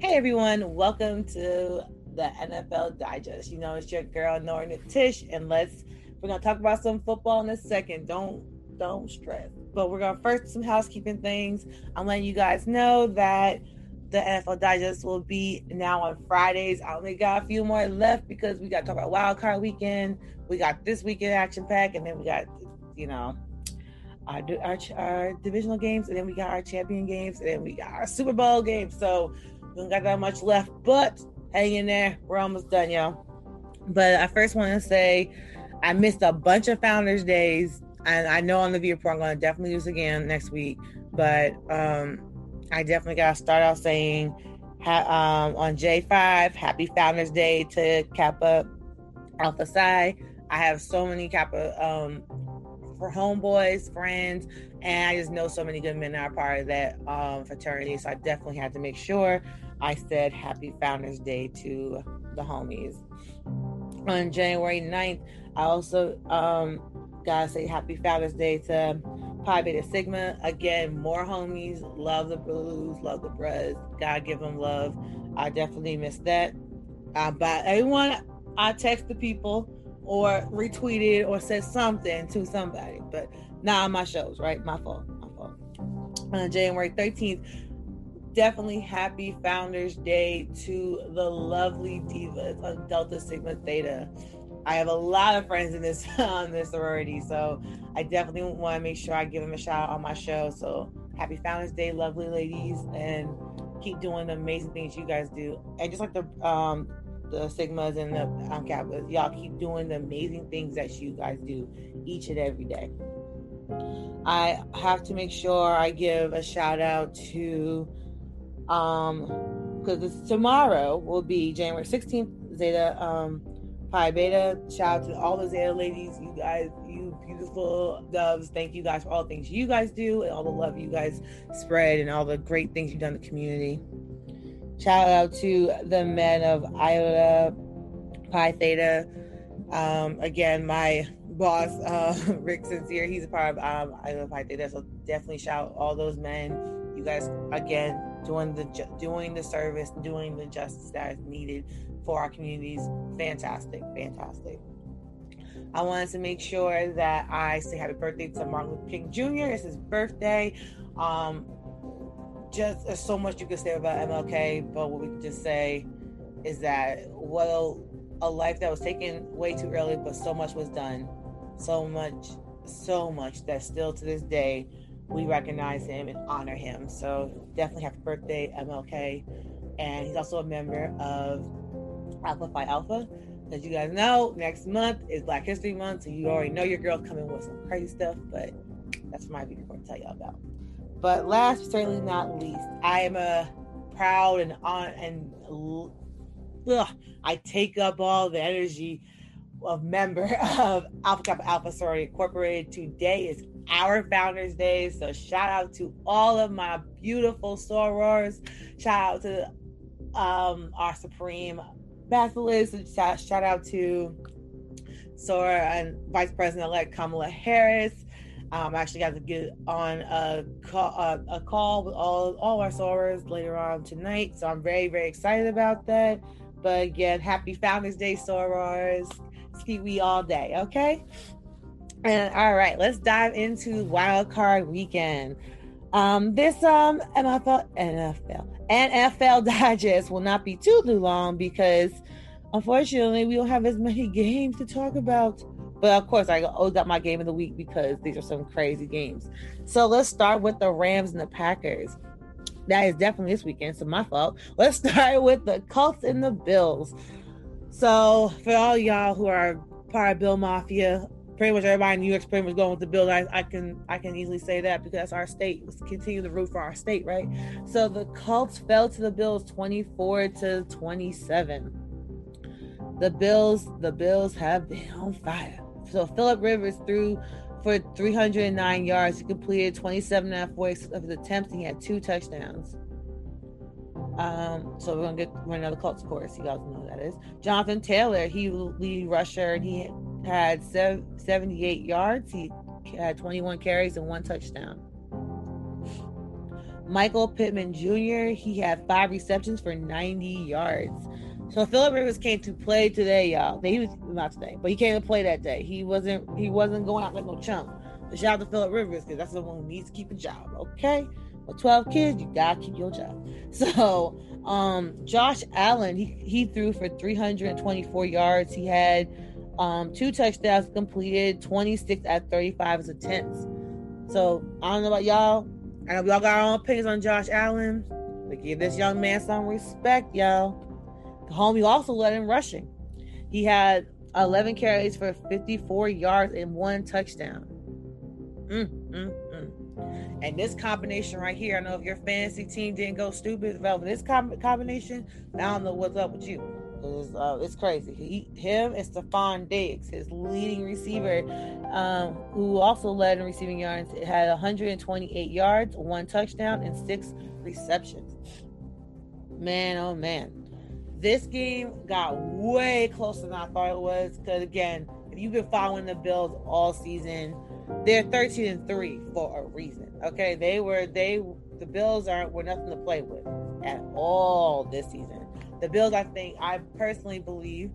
Hey everyone, welcome to the NFL Digest. You know, it's your girl Norna Tish, and let's we're gonna talk about some football in a second. Don't don't stress. But we're gonna first some housekeeping things. I'm letting you guys know that the NFL Digest will be now on Fridays. I only got a few more left because we got to talk about Wild Card Weekend. We got this weekend action pack, and then we got you know our, our, our divisional games, and then we got our champion games, and then we got our Super Bowl games. So we don't got that much left, but hang in there. We're almost done, y'all. But I first want to say I missed a bunch of Founders Days, and I know on the view report I'm going to definitely use again next week. But um, I definitely got to start out saying ha- um, on J5, Happy Founders Day to Kappa Alpha Psi. I have so many Kappa um, for homeboys, friends, and I just know so many good men are part of that um, fraternity. So I definitely had to make sure I said Happy Founders Day to the homies. On January 9th, I also um, gotta say Happy Founders Day to Phi Beta Sigma. Again, more homies. Love the blues, love the bros. Gotta give them love. I definitely missed that. Uh, but everyone, I text the people or retweeted or said something to somebody, but not on my shows, right? My fault. My fault. On January 13th, definitely happy Founders Day to the lovely divas of Delta Sigma Theta. I have a lot of friends in this this sorority, so I definitely want to make sure I give them a shout out on my show. So happy Founders Day, lovely ladies, and keep doing the amazing things you guys do. And just like the um the Sigmas and the um, Kappas. Y'all keep doing the amazing things that you guys do each and every day. I have to make sure I give a shout out to, um, because tomorrow will be January 16th, Zeta um, Phi Beta. Shout out to all the Zeta ladies, you guys, you beautiful doves. Thank you guys for all the things you guys do and all the love you guys spread and all the great things you've done in the community. Shout out to the men of Iota Phi Theta. Um, again, my boss, uh, Rick Sincere, he's a part of um, Iota Phi Theta. So definitely shout all those men. You guys, again, doing the doing the service, doing the justice that is needed for our communities. Fantastic, fantastic. I wanted to make sure that I say happy birthday to Martin Luther King Jr. It's his birthday. Um, just there's so much you could say about MLK, but what we can just say is that well, a life that was taken way too early, but so much was done, so much, so much that still to this day we recognize him and honor him. So definitely happy birthday, MLK, and he's also a member of Alpha Phi Alpha. As you guys know, next month is Black History Month, so you already know your girl's coming with some crazy stuff, but that's my video report to tell y'all about. But last but certainly not least, I am a proud and on and ugh, I take up all the energy of member of Alpha Kappa Alpha Sorority Incorporated. Today is our Founders Day, so shout out to all of my beautiful sorors. Shout out to um, our Supreme Basileus. Shout, out to Sora and Vice President elect Kamala Harris. Um, I actually got to get on a call, uh, a call with all all our sorors later on tonight, so I'm very very excited about that. But again, happy Founders Day, sorors. Speak we all day, okay? And all right, let's dive into Wild Card Weekend. Um, this um NFL NFL NFL Digest will not be too too long because unfortunately we don't have as many games to talk about but of course, I owed up my game of the week because these are some crazy games. So let's start with the Rams and the Packers. That is definitely this weekend, so my fault. Let's start with the Colts and the Bills. So for all y'all who are part of Bill Mafia, pretty much everybody in New York's pretty much going with the Bills. I, I can I can easily say that because our state. Let's continue to root for our state, right? So the Colts fell to the Bills 24 to 27. The Bills, the Bills have been on fire. So Philip Rivers threw for 309 yards. He completed 27 and a half of his attempts. And he had two touchdowns. Um, so we're gonna get another Colts course. You guys know who that is Jonathan Taylor. He lead rusher. And he had 78 yards. He had 21 carries and one touchdown. Michael Pittman Jr. He had five receptions for 90 yards. So Philip Rivers came to play today, y'all. He was not today, but he came to play that day. He wasn't he wasn't going out like no chump. So shout out to Philip Rivers because that's the one who needs to keep a job. Okay, with 12 kids, you gotta keep your job. So um Josh Allen, he he threw for 324 yards. He had um two touchdowns completed, 26 at 35 attempts. So I don't know about y'all. I know we all got our own opinions on Josh Allen, but give this young man some respect, y'all. The homie also led in rushing. He had 11 carries for 54 yards and one touchdown. Mm, mm, mm. And this combination right here, I know if your fantasy team didn't go stupid, well, this com- combination, I don't know what's up with you. It's, uh, it's crazy. He, him and Stefon Diggs, his leading receiver, um, who also led in receiving yards, had 128 yards, one touchdown, and six receptions. Man, oh man this game got way closer than I thought it was. Because again, if you've been following the Bills all season, they're 13 and 3 for a reason. Okay. They were they the Bills aren't were nothing to play with at all this season. The Bills, I think, I personally believe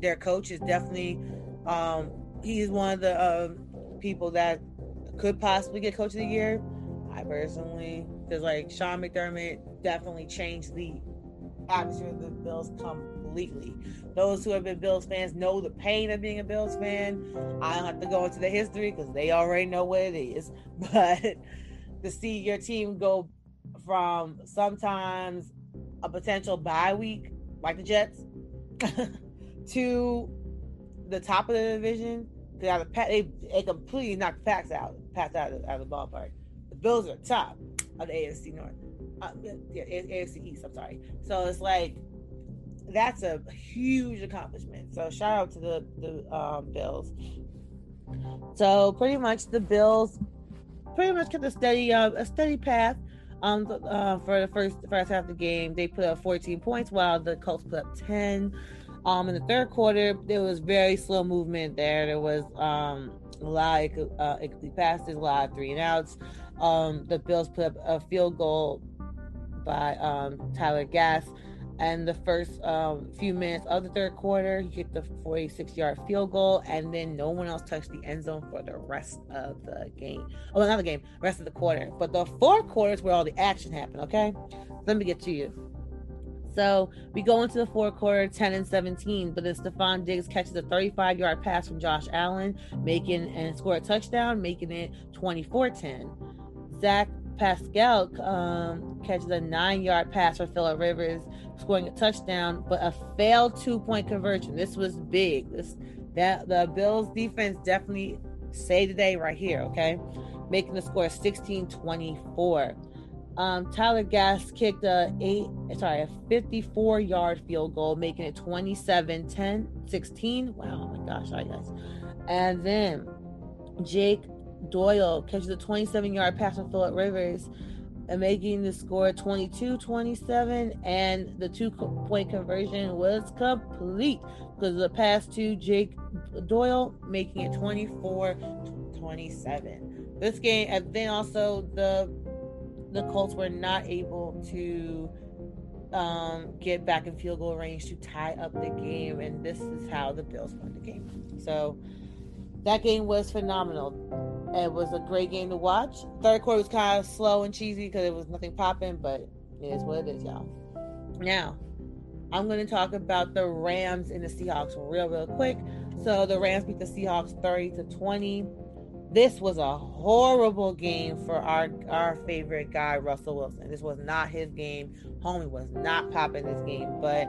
their coach is definitely um he's one of the um, people that could possibly get coach of the year. I personally because like Sean McDermott definitely changed the atmosphere of the Bills completely. Those who have been Bills fans know the pain of being a Bills fan. I don't have to go into the history because they already know what it is. But to see your team go from sometimes a potential bye week, like the Jets, to the top of the division, they, they completely knocked Pats out, Pats out of, out of the ballpark. The Bills are top of the AFC North uh, yeah, AFC East. I'm sorry. So it's like that's a huge accomplishment. So shout out to the the um, Bills. So pretty much the Bills pretty much kept a steady uh, a steady path. Um, uh, for the first first half of the game, they put up 14 points while the Colts put up 10. Um, in the third quarter, there was very slow movement there. There was um a lot of uh, passes, a lot of three and outs. Um, the Bills put up a field goal by um, Tyler Bass. And the first um, few minutes of the third quarter, he hit the 46 yard field goal, and then no one else touched the end zone for the rest of the game. Oh, not the game, rest of the quarter. But the fourth quarter is where all the action happened, okay? Let me get to you. So we go into the fourth quarter 10 and 17, but then Stefon Diggs catches a 35 yard pass from Josh Allen, making and score a touchdown, making it 24 10. Zach Pascal um, catches a nine yard pass for Philip Rivers, scoring a touchdown, but a failed two point conversion. This was big. This that the Bills defense definitely saved the day right here, okay? Making the score 16 24. Um, Tyler Bass kicked a eight, sorry, a 54 yard field goal, making it 27 10 16. Wow, oh my gosh, I guess. And then Jake Doyle catches a 27 yard pass from Philip Rivers and making the score 22 27. And the two point conversion was complete because the pass to Jake Doyle making it 24 27. This game, and then also the the Colts were not able to um, get back in field goal range to tie up the game, and this is how the Bills won the game. So that game was phenomenal. It was a great game to watch. Third quarter was kind of slow and cheesy because there was nothing popping, but it is what it is, y'all. Now, I'm going to talk about the Rams and the Seahawks real, real quick. So the Rams beat the Seahawks 30 to 20. This was a horrible game for our our favorite guy, Russell Wilson. This was not his game. Homie was not popping this game, but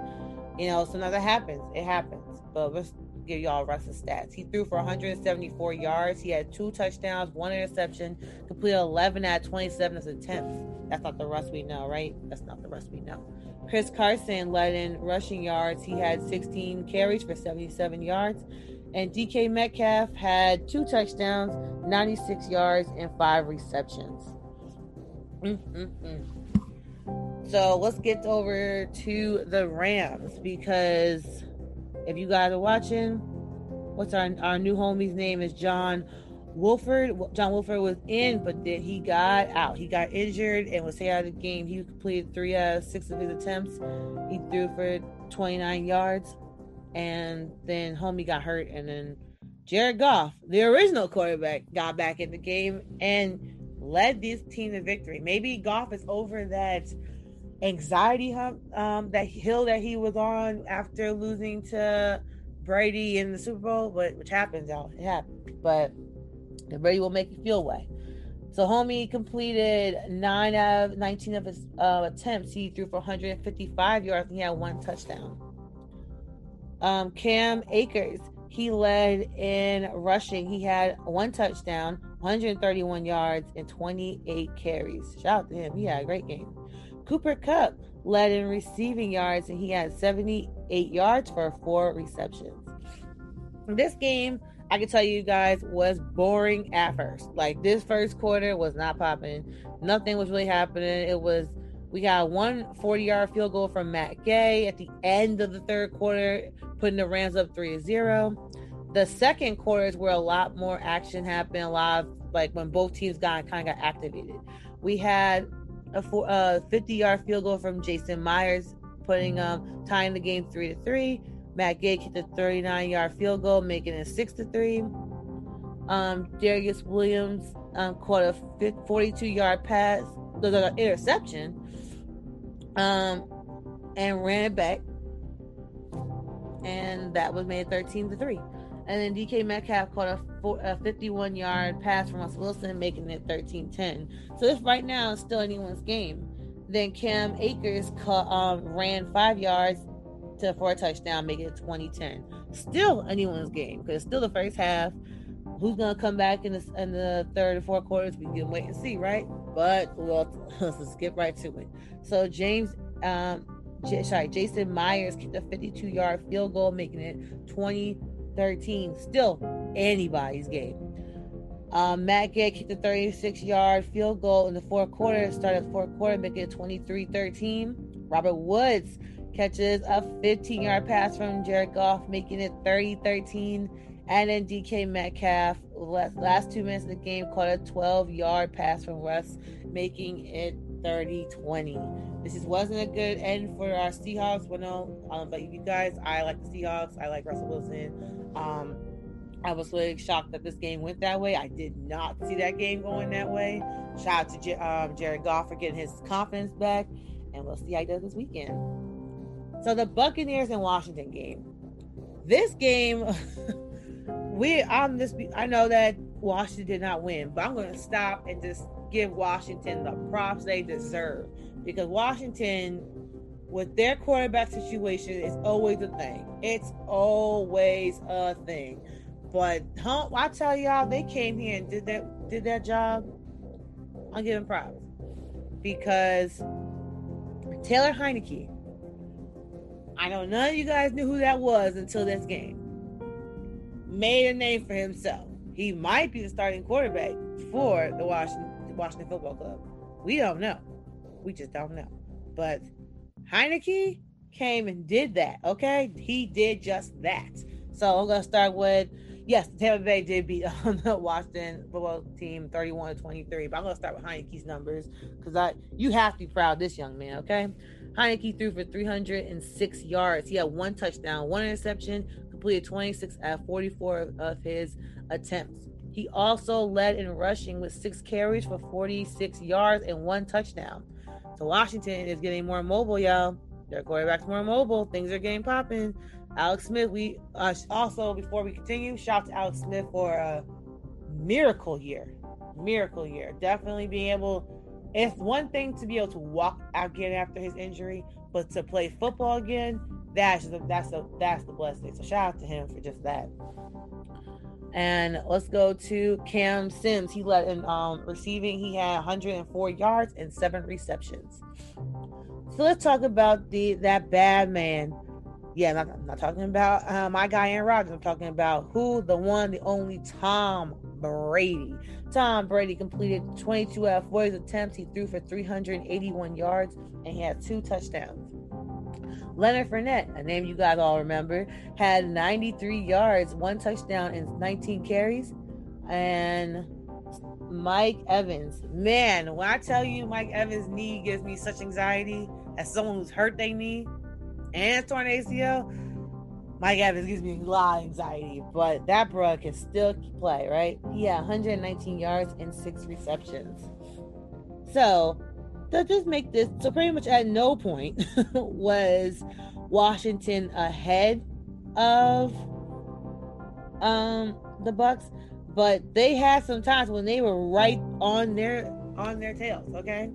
you know, sometimes it happens. It happens. But let's give y'all Russ's stats. He threw for 174 yards. He had two touchdowns, one interception, completed 11 at 27 as attempts. That's not the Russ we know, right? That's not the Russ we know. Chris Carson led in rushing yards. He had 16 carries for 77 yards. And DK Metcalf had two touchdowns, 96 yards, and five receptions. Mm-mm-mm. So let's get over to the Rams because if you guys are watching, what's our our new homie's name is John Wolford, John Wolford was in, but then he got out. He got injured and was out of the game. He completed three out of six of his attempts. He threw for 29 yards, and then Homie got hurt, and then Jared Goff, the original quarterback, got back in the game and led this team to victory. Maybe Goff is over that anxiety hump, um, that hill that he was on after losing to Brady in the Super Bowl, but which happens, y'all. It happens. But the Brady will make you feel way. So homie completed nine of 19 of his uh, attempts. He threw for 155 yards and he had one touchdown. Um, Cam Akers, he led in rushing. He had one touchdown, 131 yards, and 28 carries. Shout out to him. He had a great game. Cooper Kupp led in receiving yards and he had 78 yards for four receptions. This game I can tell you guys was boring at first. Like this first quarter was not popping. Nothing was really happening. It was we got one 40 yard field goal from Matt Gay at the end of the third quarter, putting the Rams up 3 0. The second quarter is where a lot more action happened, a lot of like when both teams got kind of got activated. We had a, four, uh, 50 yard field goal from Jason Myers, putting um tying the game three to three. Matt Gay kicked a 39 yard field goal, making it 6 to 3. Um, Darious Williams um, caught a 42 yard pass, the, the interception, um, and ran it back. And that was made 13 to 3. And then DK Metcalf caught a, four, a 51 yard pass from Russell Wilson, making it 13 10. So this right now is still anyone's game. Then Cam Akers caught, um, ran five yards to for a touchdown, making it 2010. Still anyone's game because still the first half. Who's gonna come back in the in the third and fourth quarters? We can wait and see, right? But well, let's skip right to it. So James, um, sorry, Jason Myers kicked a 52 yard field goal, making it 2013. Still anybody's game. Um, Matt Gay kicked a 36 yard field goal in the fourth quarter, started the fourth quarter, making it 23 13. Robert Woods catches a 15 yard pass from Jared Goff, making it 30 13. And then DK Metcalf, last, last two minutes of the game, caught a 12 yard pass from Russ, making it 30 20. This just wasn't a good end for our Seahawks. No, um, but you guys, I like the Seahawks. I like Russell Wilson. Um, I was really shocked that this game went that way. I did not see that game going that way. Shout out to um, Jared Goff for getting his confidence back, and we'll see how he does this weekend. So the Buccaneers and Washington game. This game, we on this. I know that Washington did not win, but I'm going to stop and just give Washington the props they deserve because Washington, with their quarterback situation, is always a thing. It's always a thing. But I tell y'all, they came here and did that did that job. I'm giving props because Taylor Heinicke I know none of you guys knew who that was until this game. Made a name for himself. He might be the starting quarterback for the Washington, Washington Football Club. We don't know. We just don't know. But Heinicke came and did that. Okay, he did just that. So I'm gonna start with yes, Tampa Bay did beat um, the Washington football team 31 to 23. But I'm gonna start with Heinicke's numbers because I you have to be proud of this young man. Okay, Heinicke threw for 306 yards. He had one touchdown, one interception, completed 26 out of 44 of his attempts. He also led in rushing with six carries for 46 yards and one touchdown. So Washington is getting more mobile, y'all. Their quarterback's more mobile. Things are getting popping. Alex Smith, we uh, also before we continue, shout out to Alex Smith for a miracle year. Miracle year. Definitely being able it's one thing to be able to walk again after his injury, but to play football again, that's that's the that's the blessing. So shout out to him for just that. And let's go to Cam Sims. He led in um, receiving. He had 104 yards and seven receptions. So let's talk about the that bad man. Yeah, I'm not, I'm not talking about uh, my guy Aaron Rodgers. I'm talking about who the one, the only Tom Brady. Tom Brady completed 22 out of 40 attempts. He threw for 381 yards and he had two touchdowns. Leonard Fournette, a name you guys all remember, had 93 yards, one touchdown, and 19 carries. and Mike Evans. Man, when I tell you Mike Evans' knee gives me such anxiety as someone who's hurt their knee and torn ACL, Mike Evans gives me a lot of anxiety. But that bro can still play, right? Yeah, 119 yards and six receptions. So they'll just make this so pretty much at no point was Washington ahead of um the Bucks but they had some times when they were right on their on their tails. Okay.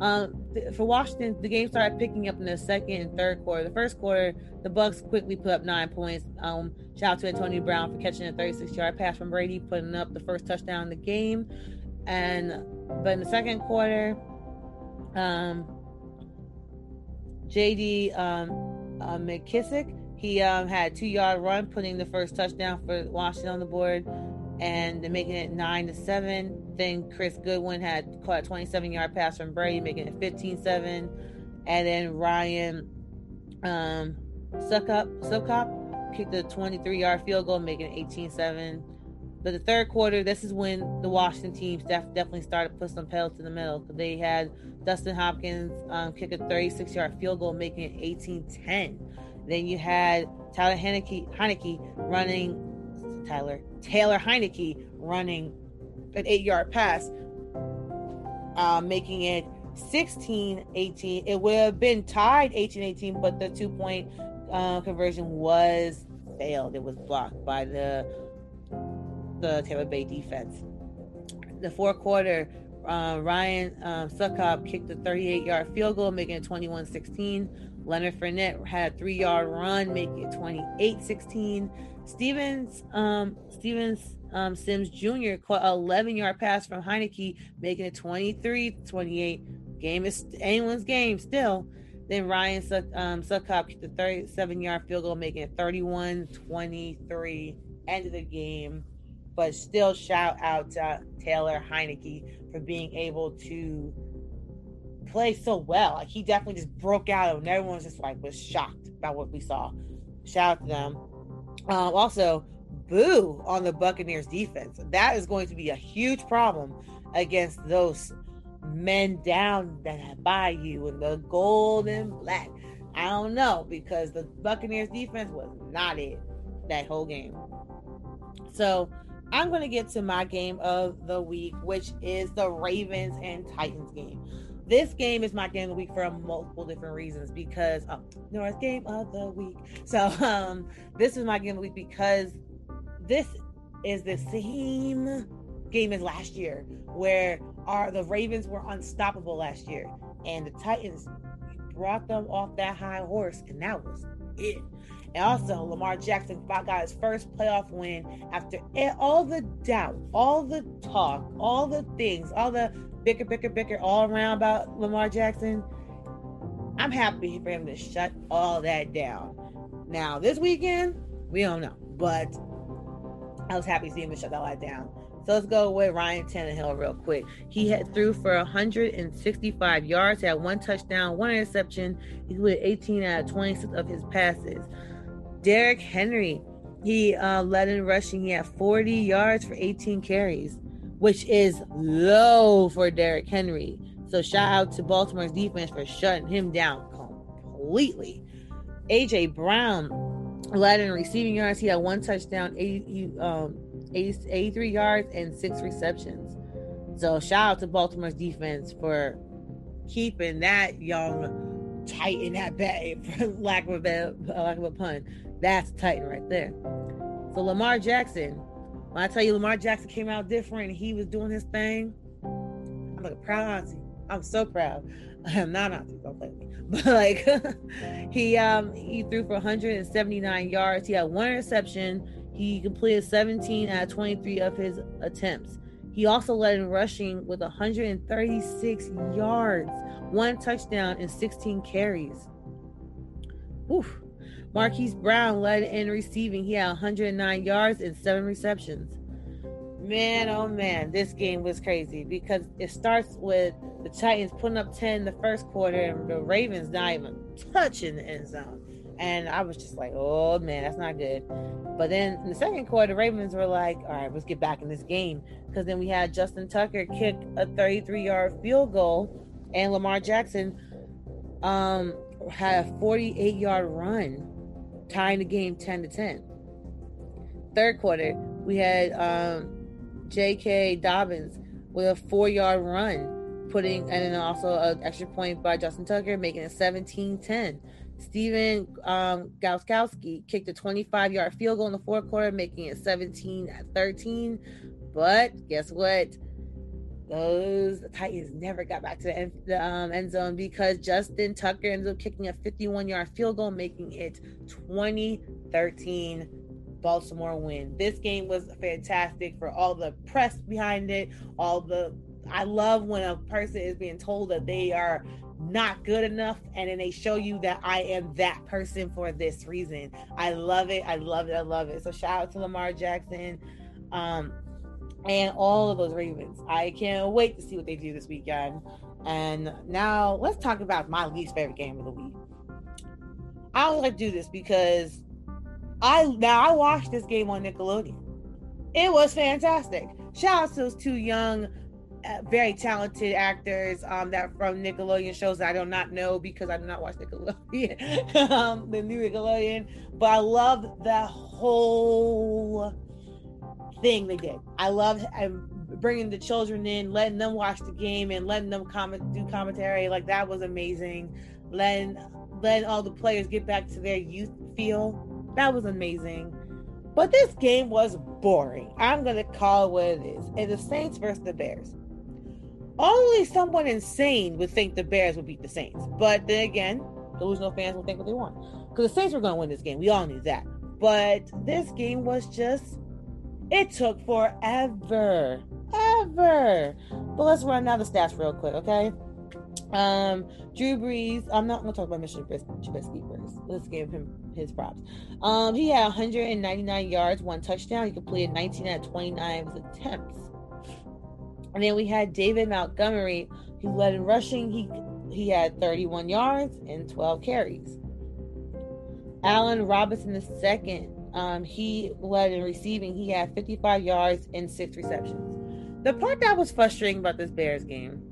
Um, for Washington, the game started picking up in the second and third quarter. The first quarter, the Bucks quickly put up nine points. Um, shout out to Antonio Brown for catching a 36-yard pass from Brady, putting up the first touchdown in the game. And but in the second quarter, um, JD um, uh, McKissic he um, had two yard run, putting the first touchdown for Washington on the board, and making it nine to seven. Then Chris Godwin had caught a 27 yard pass from Brady, making it 15-7. And then Ryan um, Succop, Succop kicked a 23 yard field goal, making it 18-7. But the third quarter, this is when the Washington team def- definitely started to put some pedal to the metal. They had Dustin Hopkins um, kick a 36 yard field goal, making it 18 10. Then you had Tyler Heinicke, Heinicke running, Tyler, Taylor Heinicke running an eight yard pass, uh, making it 16 18. It would have been tied 18 18, but the two point uh, conversion was failed. It was blocked by the the Tampa Bay defense. The fourth quarter, uh, Ryan um, kicked a 38 yard field goal, making it 21 16. Leonard Fournette had a three yard run, making it 28 16. Stevens, um, Stevens um, Sims Jr. caught an 11 yard pass from Heinicke, making it 23 28. Game is anyone's game still. Then Ryan um, kicked a 37 yard field goal, making it 31 23. End of the game. But still, shout out to Taylor Heinicke for being able to play so well. Like he definitely just broke out, and everyone was just like was shocked by what we saw. Shout out to them. Um, also, boo on the Buccaneers defense. That is going to be a huge problem against those men down that by you in the gold and black. I don't know because the Buccaneers defense was not it that whole game. So I'm going to get to my game of the week, which is the Ravens and Titans game this game is my game of the week for multiple different reasons because oh, North game of the week. So um this is my game of the week because this is the same game as last year where our the Ravens were unstoppable last year and the Titans brought them off that high horse and that was it. And also, Lamar Jackson got his first playoff win after all the doubt, all the talk, all the things, all the bicker, bicker, bicker all around about Lamar Jackson. I'm happy for him to shut all that down. Now, this weekend, we don't know, but I was happy to see him shut that down. So let's go with Ryan Tannehill real quick. He had threw for 165 yards, had one touchdown, one interception. He with 18 out of 26 of his passes. Derrick Henry, he uh, led in rushing. He had 40 yards for 18 carries which is low for Derrick Henry. So shout out to Baltimore's defense for shutting him down completely. AJ Brown led in receiving yards. He had one touchdown, 80, um, 80, 83 yards, and six receptions. So shout out to Baltimore's defense for keeping that young Titan at bay, for lack of a lack of a pun. That's Titan right there. So Lamar Jackson, when I tell you Lamar Jackson came out different he was doing his thing, I'm like a proud auntie. I'm so proud. I am not auntie, don't play me. But like he um he threw for 179 yards. He had one interception. He completed 17 out of 23 of his attempts. He also led in rushing with 136 yards, one touchdown, and 16 carries. Oof. Marquise Brown led in receiving. He had 109 yards and seven receptions. Man, oh man, this game was crazy because it starts with the Titans putting up 10 in the first quarter and the Ravens not even touching the end zone. And I was just like, oh man, that's not good. But then in the second quarter, the Ravens were like, all right, let's get back in this game. Because then we had Justin Tucker kick a 33 yard field goal, and Lamar Jackson um, had a 48 yard run, tying the game 10 to 10. Third quarter, we had um, J.K. Dobbins with a four yard run, putting, and then also an extra point by Justin Tucker, making it 17 10. Stephen um, Gostkowski kicked a 25 yard field goal in the fourth quarter, making it 17 13. But guess what? Those Titans never got back to the end, the, um, end zone because Justin Tucker ended up kicking a 51 yard field goal, making it 20 13 Baltimore win. This game was fantastic for all the press behind it, all the I love when a person is being told that they are not good enough and then they show you that I am that person for this reason. I love it. I love it. I love it. So shout out to Lamar Jackson um and all of those Ravens. I can't wait to see what they do this weekend. And now let's talk about my least favorite game of the week. I always like to do this because I now I watched this game on Nickelodeon. It was fantastic. Shout out to those two young uh, very talented actors um, that from Nickelodeon shows that I do not know because I do not watch Nickelodeon, um, the new Nickelodeon. But I love that whole thing they did. I love bringing the children in, letting them watch the game, and letting them comment, do commentary. Like that was amazing. Letting letting all the players get back to their youth feel. That was amazing. But this game was boring. I'm gonna call it what it is. And the Saints versus the Bears. Only someone insane would think the Bears would beat the Saints. But then again, delusional fans will think what they want. Because the Saints were going to win this game. We all knew that. But this game was just, it took forever. Ever. But let's run down the stats real quick, okay? Um, Drew Brees, I'm not to talk about Mr. Trubisky first. Let's give him his props. Um, he had 199 yards, one touchdown. He completed 19 out of 29 attempts. And then we had David Montgomery, who led in rushing. He he had 31 yards and 12 carries. Allen Robinson the second, um, he led in receiving. He had 55 yards and six receptions. The part that was frustrating about this Bears game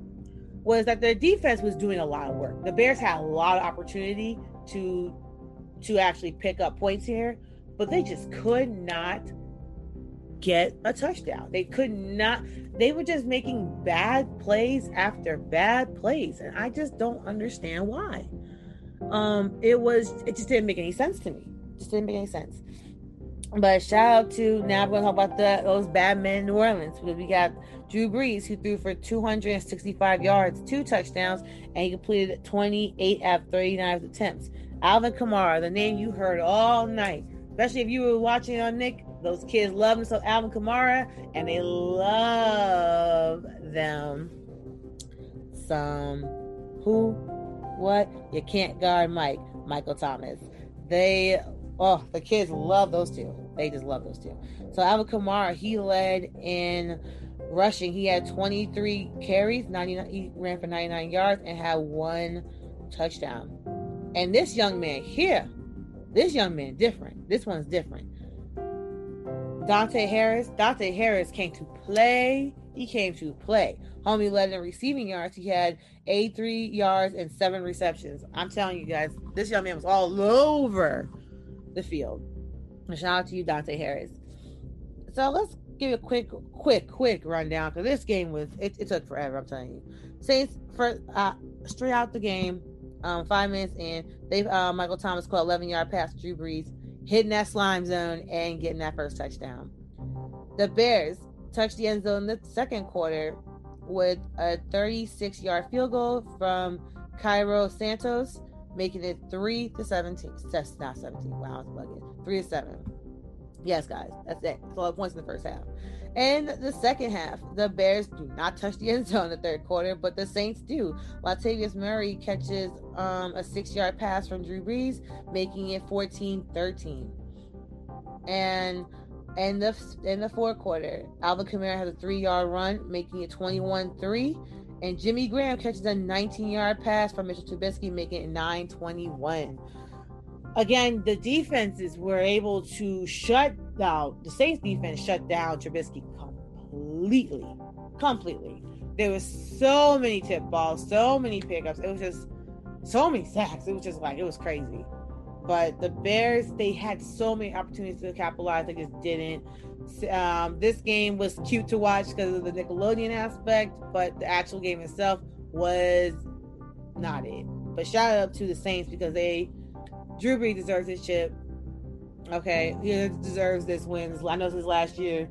was that their defense was doing a lot of work. The Bears had a lot of opportunity to to actually pick up points here, but they just could not get a touchdown. They could not, they were just making bad plays after bad plays. And I just don't understand why. Um, it was, it just didn't make any sense to me. Just didn't make any sense. But shout out to now we're gonna talk about the those bad men in New Orleans. We got Drew Brees who threw for 265 yards, two touchdowns, and he completed 28 out of 39 attempts. Alvin Kamara, the name you heard all night, especially if you were watching on Nick those kids love him so Alvin Kamara, and they love them some who, what you can't guard Mike, Michael Thomas. They oh the kids love those two. They just love those two. So Alvin Kamara, he led in rushing. He had 23 carries, 99. He ran for 99 yards and had one touchdown. And this young man here, this young man different. This one's different. Deonte Harris. Deonte Harris came to play. He came to play. Homie led in receiving yards. He had 83 yards and seven receptions. I'm telling you guys, this young man was all over the field. Shout out to you, Deonte Harris. So let's give a quick, quick, quick rundown because this game was it, it, took forever. I'm telling you. Saints for uh, straight out the game, um, five minutes in, they uh, Michael Thomas caught 11 yard pass Drew Brees hitting that slime zone and getting that first touchdown. The Bears touched the end zone in the second quarter with a 36 yard field goal from Cairo Santos, making it 3 to 17. That's not 17. Wow, it's bugging. 3 to 7. Yes, guys, that's it. That's all the points in the first half. In the second half, the Bears do not touch the end zone in the third quarter, but the Saints do. Latavius Murray catches um, a six yard pass from Drew Brees, making it 14 13. And in the in the fourth quarter, Alvin Kamara has a three yard run, making it 21 3. And Jimmy Graham catches a 19 yard pass from Mitchell Trubisky, making it 9 21. again, the defenses were able to shut down the Saints defense shut down Trubisky completely. Completely. There was so many tip balls, so many pickups. It was just so many sacks. It was just like it was crazy. But the Bears, they had so many opportunities to capitalize, they just didn't. Um, this game was cute to watch because of the Nickelodeon aspect, but the actual game itself was not it. But shout out to the Saints because they Drew Brees deserves his chip. Okay, he deserves this win. I know this is last year.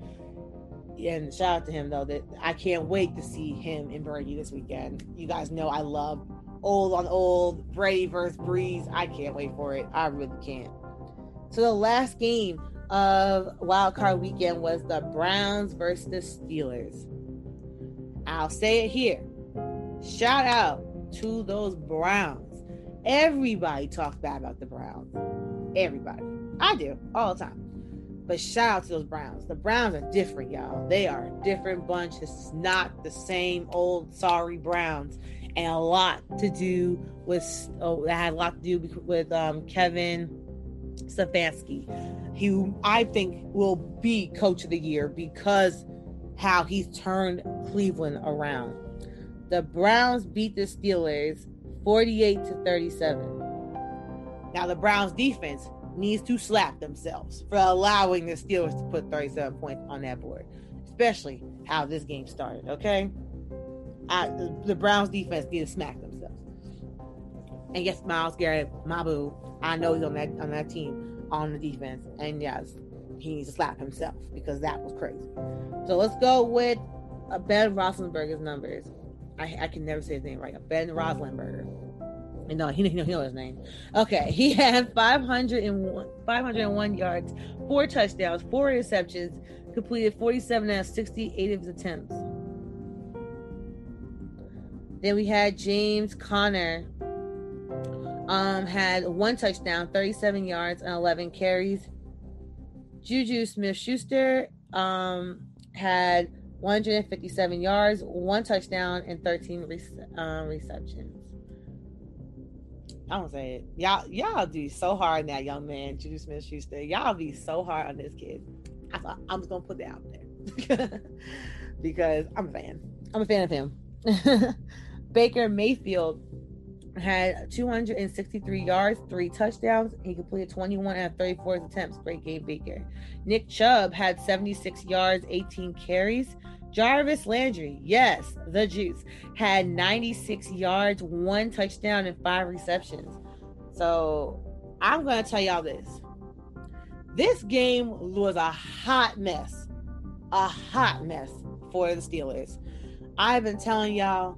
And shout out to him though that I can't wait to see him in Brady this weekend. You guys know I love old on old Brady versus Brees. I can't wait for it. I really can't. So the last game of Wild Card Weekend was the Browns versus the Steelers. I'll say it here. Shout out to those Browns. Everybody talks bad about the Browns. Everybody. I do all the time. But shout out to those Browns. The Browns are different, y'all. They are a different bunch. This is not the same old sorry Browns. And a lot to do with oh, that had a lot to do with um, Kevin Stefanski, who I think will be coach of the year because how he's turned Cleveland around. The Browns beat the Steelers 48 to 37. Now the Browns defense needs to slap themselves for allowing the Steelers to put 37 points on that board, especially how this game started. Okay, I, the, Browns defense need to smack themselves. And yes, Myles Garrett, Mabu, I know he's on that on that team on the defense, and yes, he needs to slap himself because that was crazy. So let's go with uh, Ben Roethlisberger's numbers. I, I can never say his name right. Ben Roethlisberger. No, he, he, he know his name. Okay, he had 501, 501 yards, four touchdowns, four interceptions, completed 47 out of 68 of his attempts. Then we had James Conner. Um, had one touchdown, 37 yards, and 11 carries. Juju Smith Schuster um, had 157 yards, one touchdown, and 13 re- um, receptions. I don't say it. Y'all, y'all do so hard on that young man, Juju Smith Schuster. Y'all be so hard on this kid. I thought I'm just gonna put that out there because I'm a fan. I'm a fan of him. Baker Mayfield had 263 yards, three touchdowns. He completed 21 out of 34 attempts. Great game, Baker. Nick Chubb had 76 yards, 18 carries. Jarvis Landry, yes, the juice, had 96 yards, one touchdown, and five receptions. So I'm going to tell y'all this. This game was a hot mess, a hot mess for the Steelers. I've been telling y'all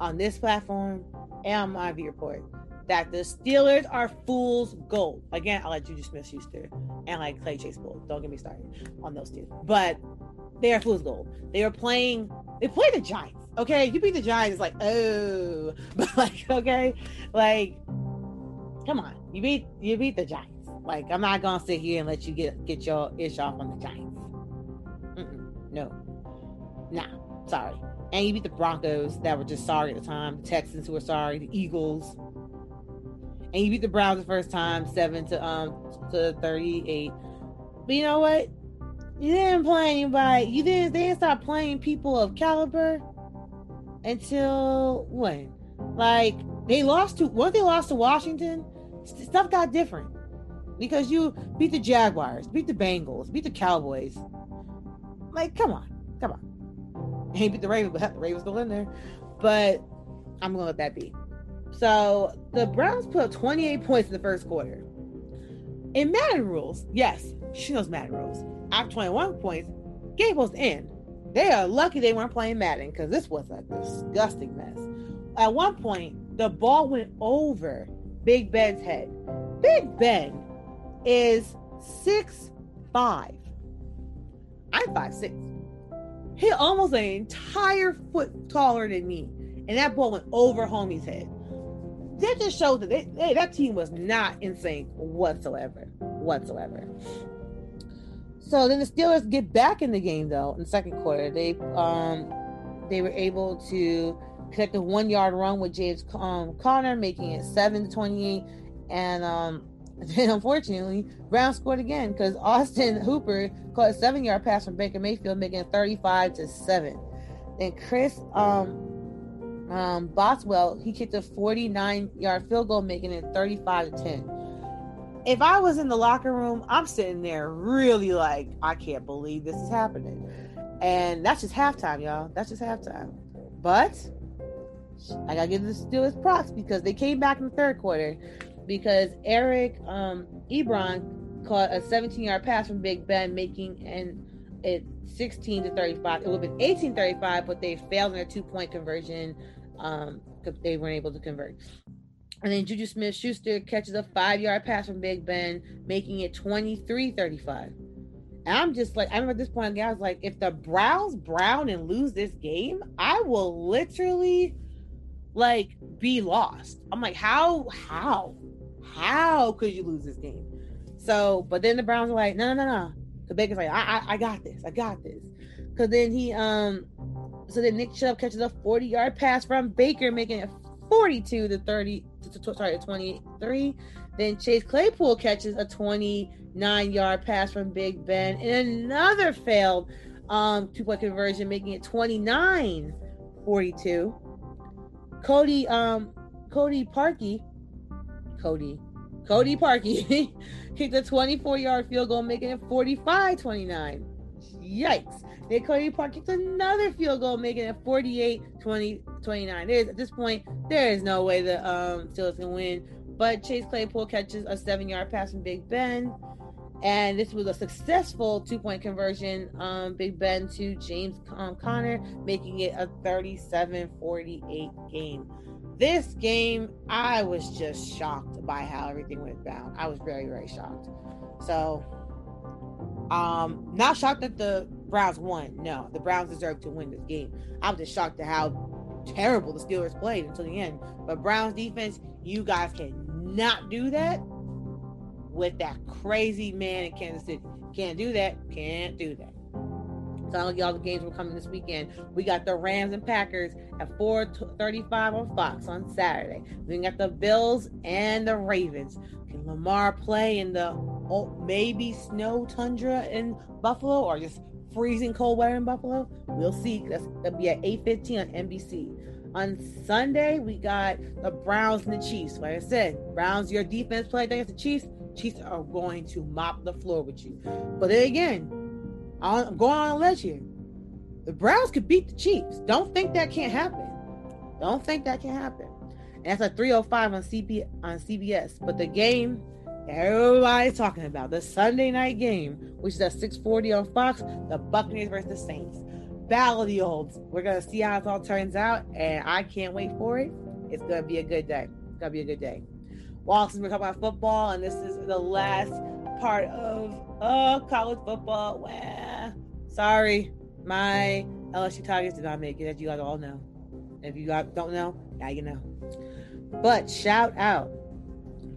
on this platform and on my view report that the Steelers are fool's gold. Again, I like Juju Smith Schuster and like Clay Chase Bull. Don't get me started on those two. But they are fool's gold. They were playing, they play the Giants. Okay, you beat the Giants, it's like, oh, but like, okay, like, come on, you beat you beat the Giants. Like, I'm not gonna sit here and let you get get your ish off on the Giants. Mm-mm, no, nah, sorry. And you beat the Broncos that were just sorry at the time. The Texans who were sorry. The Eagles. And you beat the Browns the first time, seven to um to thirty eight. But you know what? You didn't play anybody. You didn't. They didn't start playing people of caliber until when? Like they lost to. Once they lost to Washington, stuff got different because you beat the Jaguars, beat the Bengals, beat the Cowboys. Like, come on, come on. He beat the Ravens, but the Ravens still in there. But I'm gonna let that be. So the Browns put up 28 points in the first quarter. In Madden rules, yes, she knows Madden rules after 21 points, game was in. They are lucky they weren't playing Madden because this was a disgusting mess. At one point, the ball went over Big Ben's head. Big Ben is six five. I'm five six. He almost an entire foot taller than me, and that ball went over homie's head. That just shows that they, hey, that team was not in sync whatsoever, whatsoever. So then the Steelers get back in the game though in the second quarter. They um they were able to connect a one yard run with James um, Conner, making it seven to twenty eight, and um then unfortunately, Brown scored again because Austin Hooper caught a seven yard pass from Baker Mayfield, making it 35 to 7. Then Chris um, um, Boswell, he kicked a 49 yard field goal, making it 35 to 10. If I was in the locker room, I'm sitting there really like, I can't believe this is happening. And that's just halftime, y'all. That's just halftime. But I gotta give the Steelers props because they came back in the third quarter because Eric um, Ebron caught a 17 yard pass from Big Ben, making an it 16 to 35. It would have been 18 35, but they failed in their two point conversion. Um, they weren't able to convert. And then Juju Smith Schuster catches a five yard pass from Big Ben, making it 23 35. And I'm just like, I remember at this point, I was like, if the Browns brown and lose this game, I will literally like be lost. I'm like, how, how, how could you lose this game? So, but then the Browns are like, no, no, no, no. The Baker's like, I, I, I got this, I got this. Cause then he, um, so then Nick Chubb catches a 40 yard pass from Baker, making it 42 to 30, sorry, 23. Then Chase Claypool catches a 29 yard pass from Big Ben and another failed um, two point conversion, making it 29 42. Cody, um, Cody Parkey, Cody, Cody Parkey kicked a 24 yard field goal, making it 45 29. Yikes. Cody Park kicked another field goal, making it 48 20 29. There's at this point, there is no way the um Steelers can win. But Chase Claypool catches a seven yard pass from Big Ben. And this was a successful two point conversion, um, Big Ben to James um, Conner, making it a 37 48 game. This game, I was just shocked by how everything went down. I was very, very shocked. So, um, not shocked that the Browns won. No, the Browns deserved to win this game. I was just shocked at how terrible the Steelers played until the end. But Browns defense, you guys cannot do that with that crazy man in Kansas City. Can't do that. Can't do that. So I'll y'all the games were coming this weekend. We got the Rams and Packers at 4:35 on Fox on Saturday. We got the Bills and the Ravens. Can Lamar play in the oh, maybe snow tundra in Buffalo or just freezing cold weather in Buffalo? We'll see. That's that'll be at 8:15 on NBC. On Sunday, we got the Browns and the Chiefs. Like I said, Browns, your defense play against the Chiefs. Chiefs are going to mop the floor with you. But then again, I'm going on a ledge here. The Browns could beat the Chiefs. Don't think that can't happen. Don't think that can happen. And that's a 305 on CP on CBS. But the game everybody's talking about, the Sunday night game, which is at 640 on Fox, the Buccaneers versus the Saints. Battle of the Olds. We're gonna see how it all turns out, and I can't wait for it. It's gonna be a good day. It's gonna be a good day. Well, since we're talking about football, and this is the last part of oh, college football. Well, sorry, my LSU Tigers did not make it, as you guys all know. If you don't know, now you know. But shout out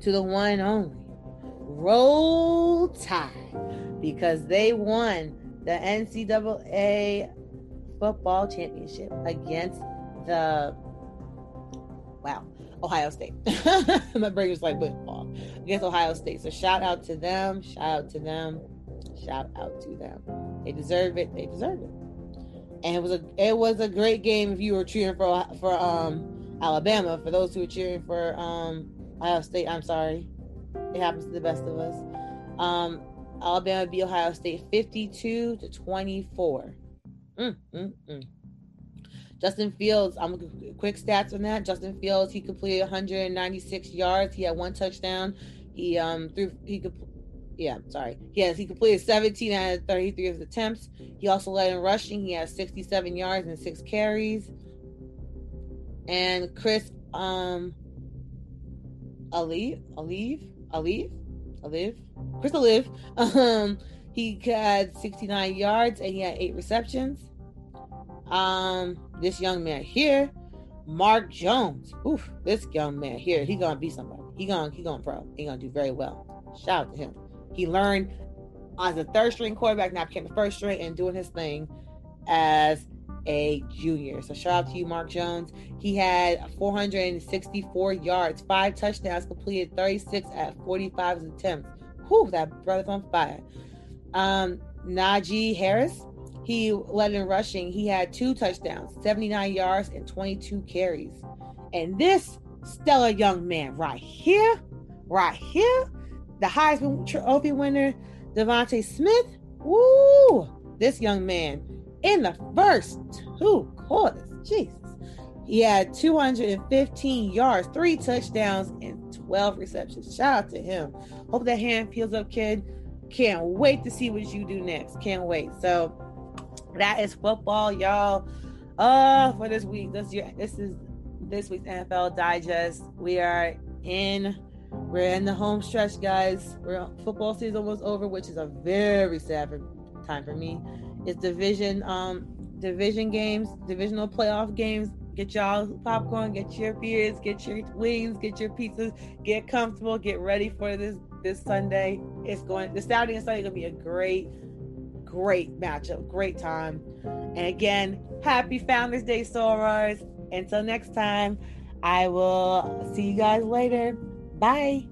to the one and only Roll Tide because they won the NCAA football championship against the wow Ohio State. My brain was like football against Ohio State. So shout out to them. Shout out to them. Shout out to them. They deserve it. They deserve it. And it was a it was a great game if you were cheering for for um Alabama. For those who were cheering for um Ohio State, I'm sorry. It happens to the best of us. Um Alabama beat Ohio State 52 to 24. Mm, mm, mm. Justin Fields, I'm quick stats on that. Justin Fields, he completed 196 yards. He had one touchdown. He um threw he could yeah, sorry. Yes, he completed 17 out of 33 of his attempts. He also led in rushing. He has 67 yards and six carries. And Chris um Ali, Alive, Alive, Alive, Chris Alive, um, he had 69 yards and he had eight receptions. Um, this young man here, Mac Jones. Oof, this young man here, he gonna be somebody. He gonna he gonna pro. He gonna do very well. Shout out to him. He learned as a third string quarterback, now became the first string and doing his thing as a junior. So shout out to you, Mac Jones. He had 464 yards, five touchdowns, completed 36 at 45 attempts. Whew, that brother's on fire. Um, Najee Harris, he led in rushing. He had two touchdowns, 79 yards, and 22 carries. And this stellar young man right here, right here, the Heisman Trophy winner, DeVonta Smith. Woo! This young man in the first two quarters, Jesus, he had 215 yards, three touchdowns, and 12 receptions. Shout out to him. Hope that hand peels up, kid. Can't wait to see what you do next. Can't wait. So that is football, y'all. Uh, for this week, this year, this is this week's NFL Digest. We are in we're in the home stretch, guys. We're football season almost over, which is a very sad time for me. It's division um division games, divisional playoff games. Get y'all popcorn, get your beers, get your wings, get your pizzas, get comfortable, get ready for this this Sunday. It's going this Saturday and Sunday gonna be a great, great matchup, great time. And again, happy Founders Day, Sorors. Until next time, I will see you guys later. Bye.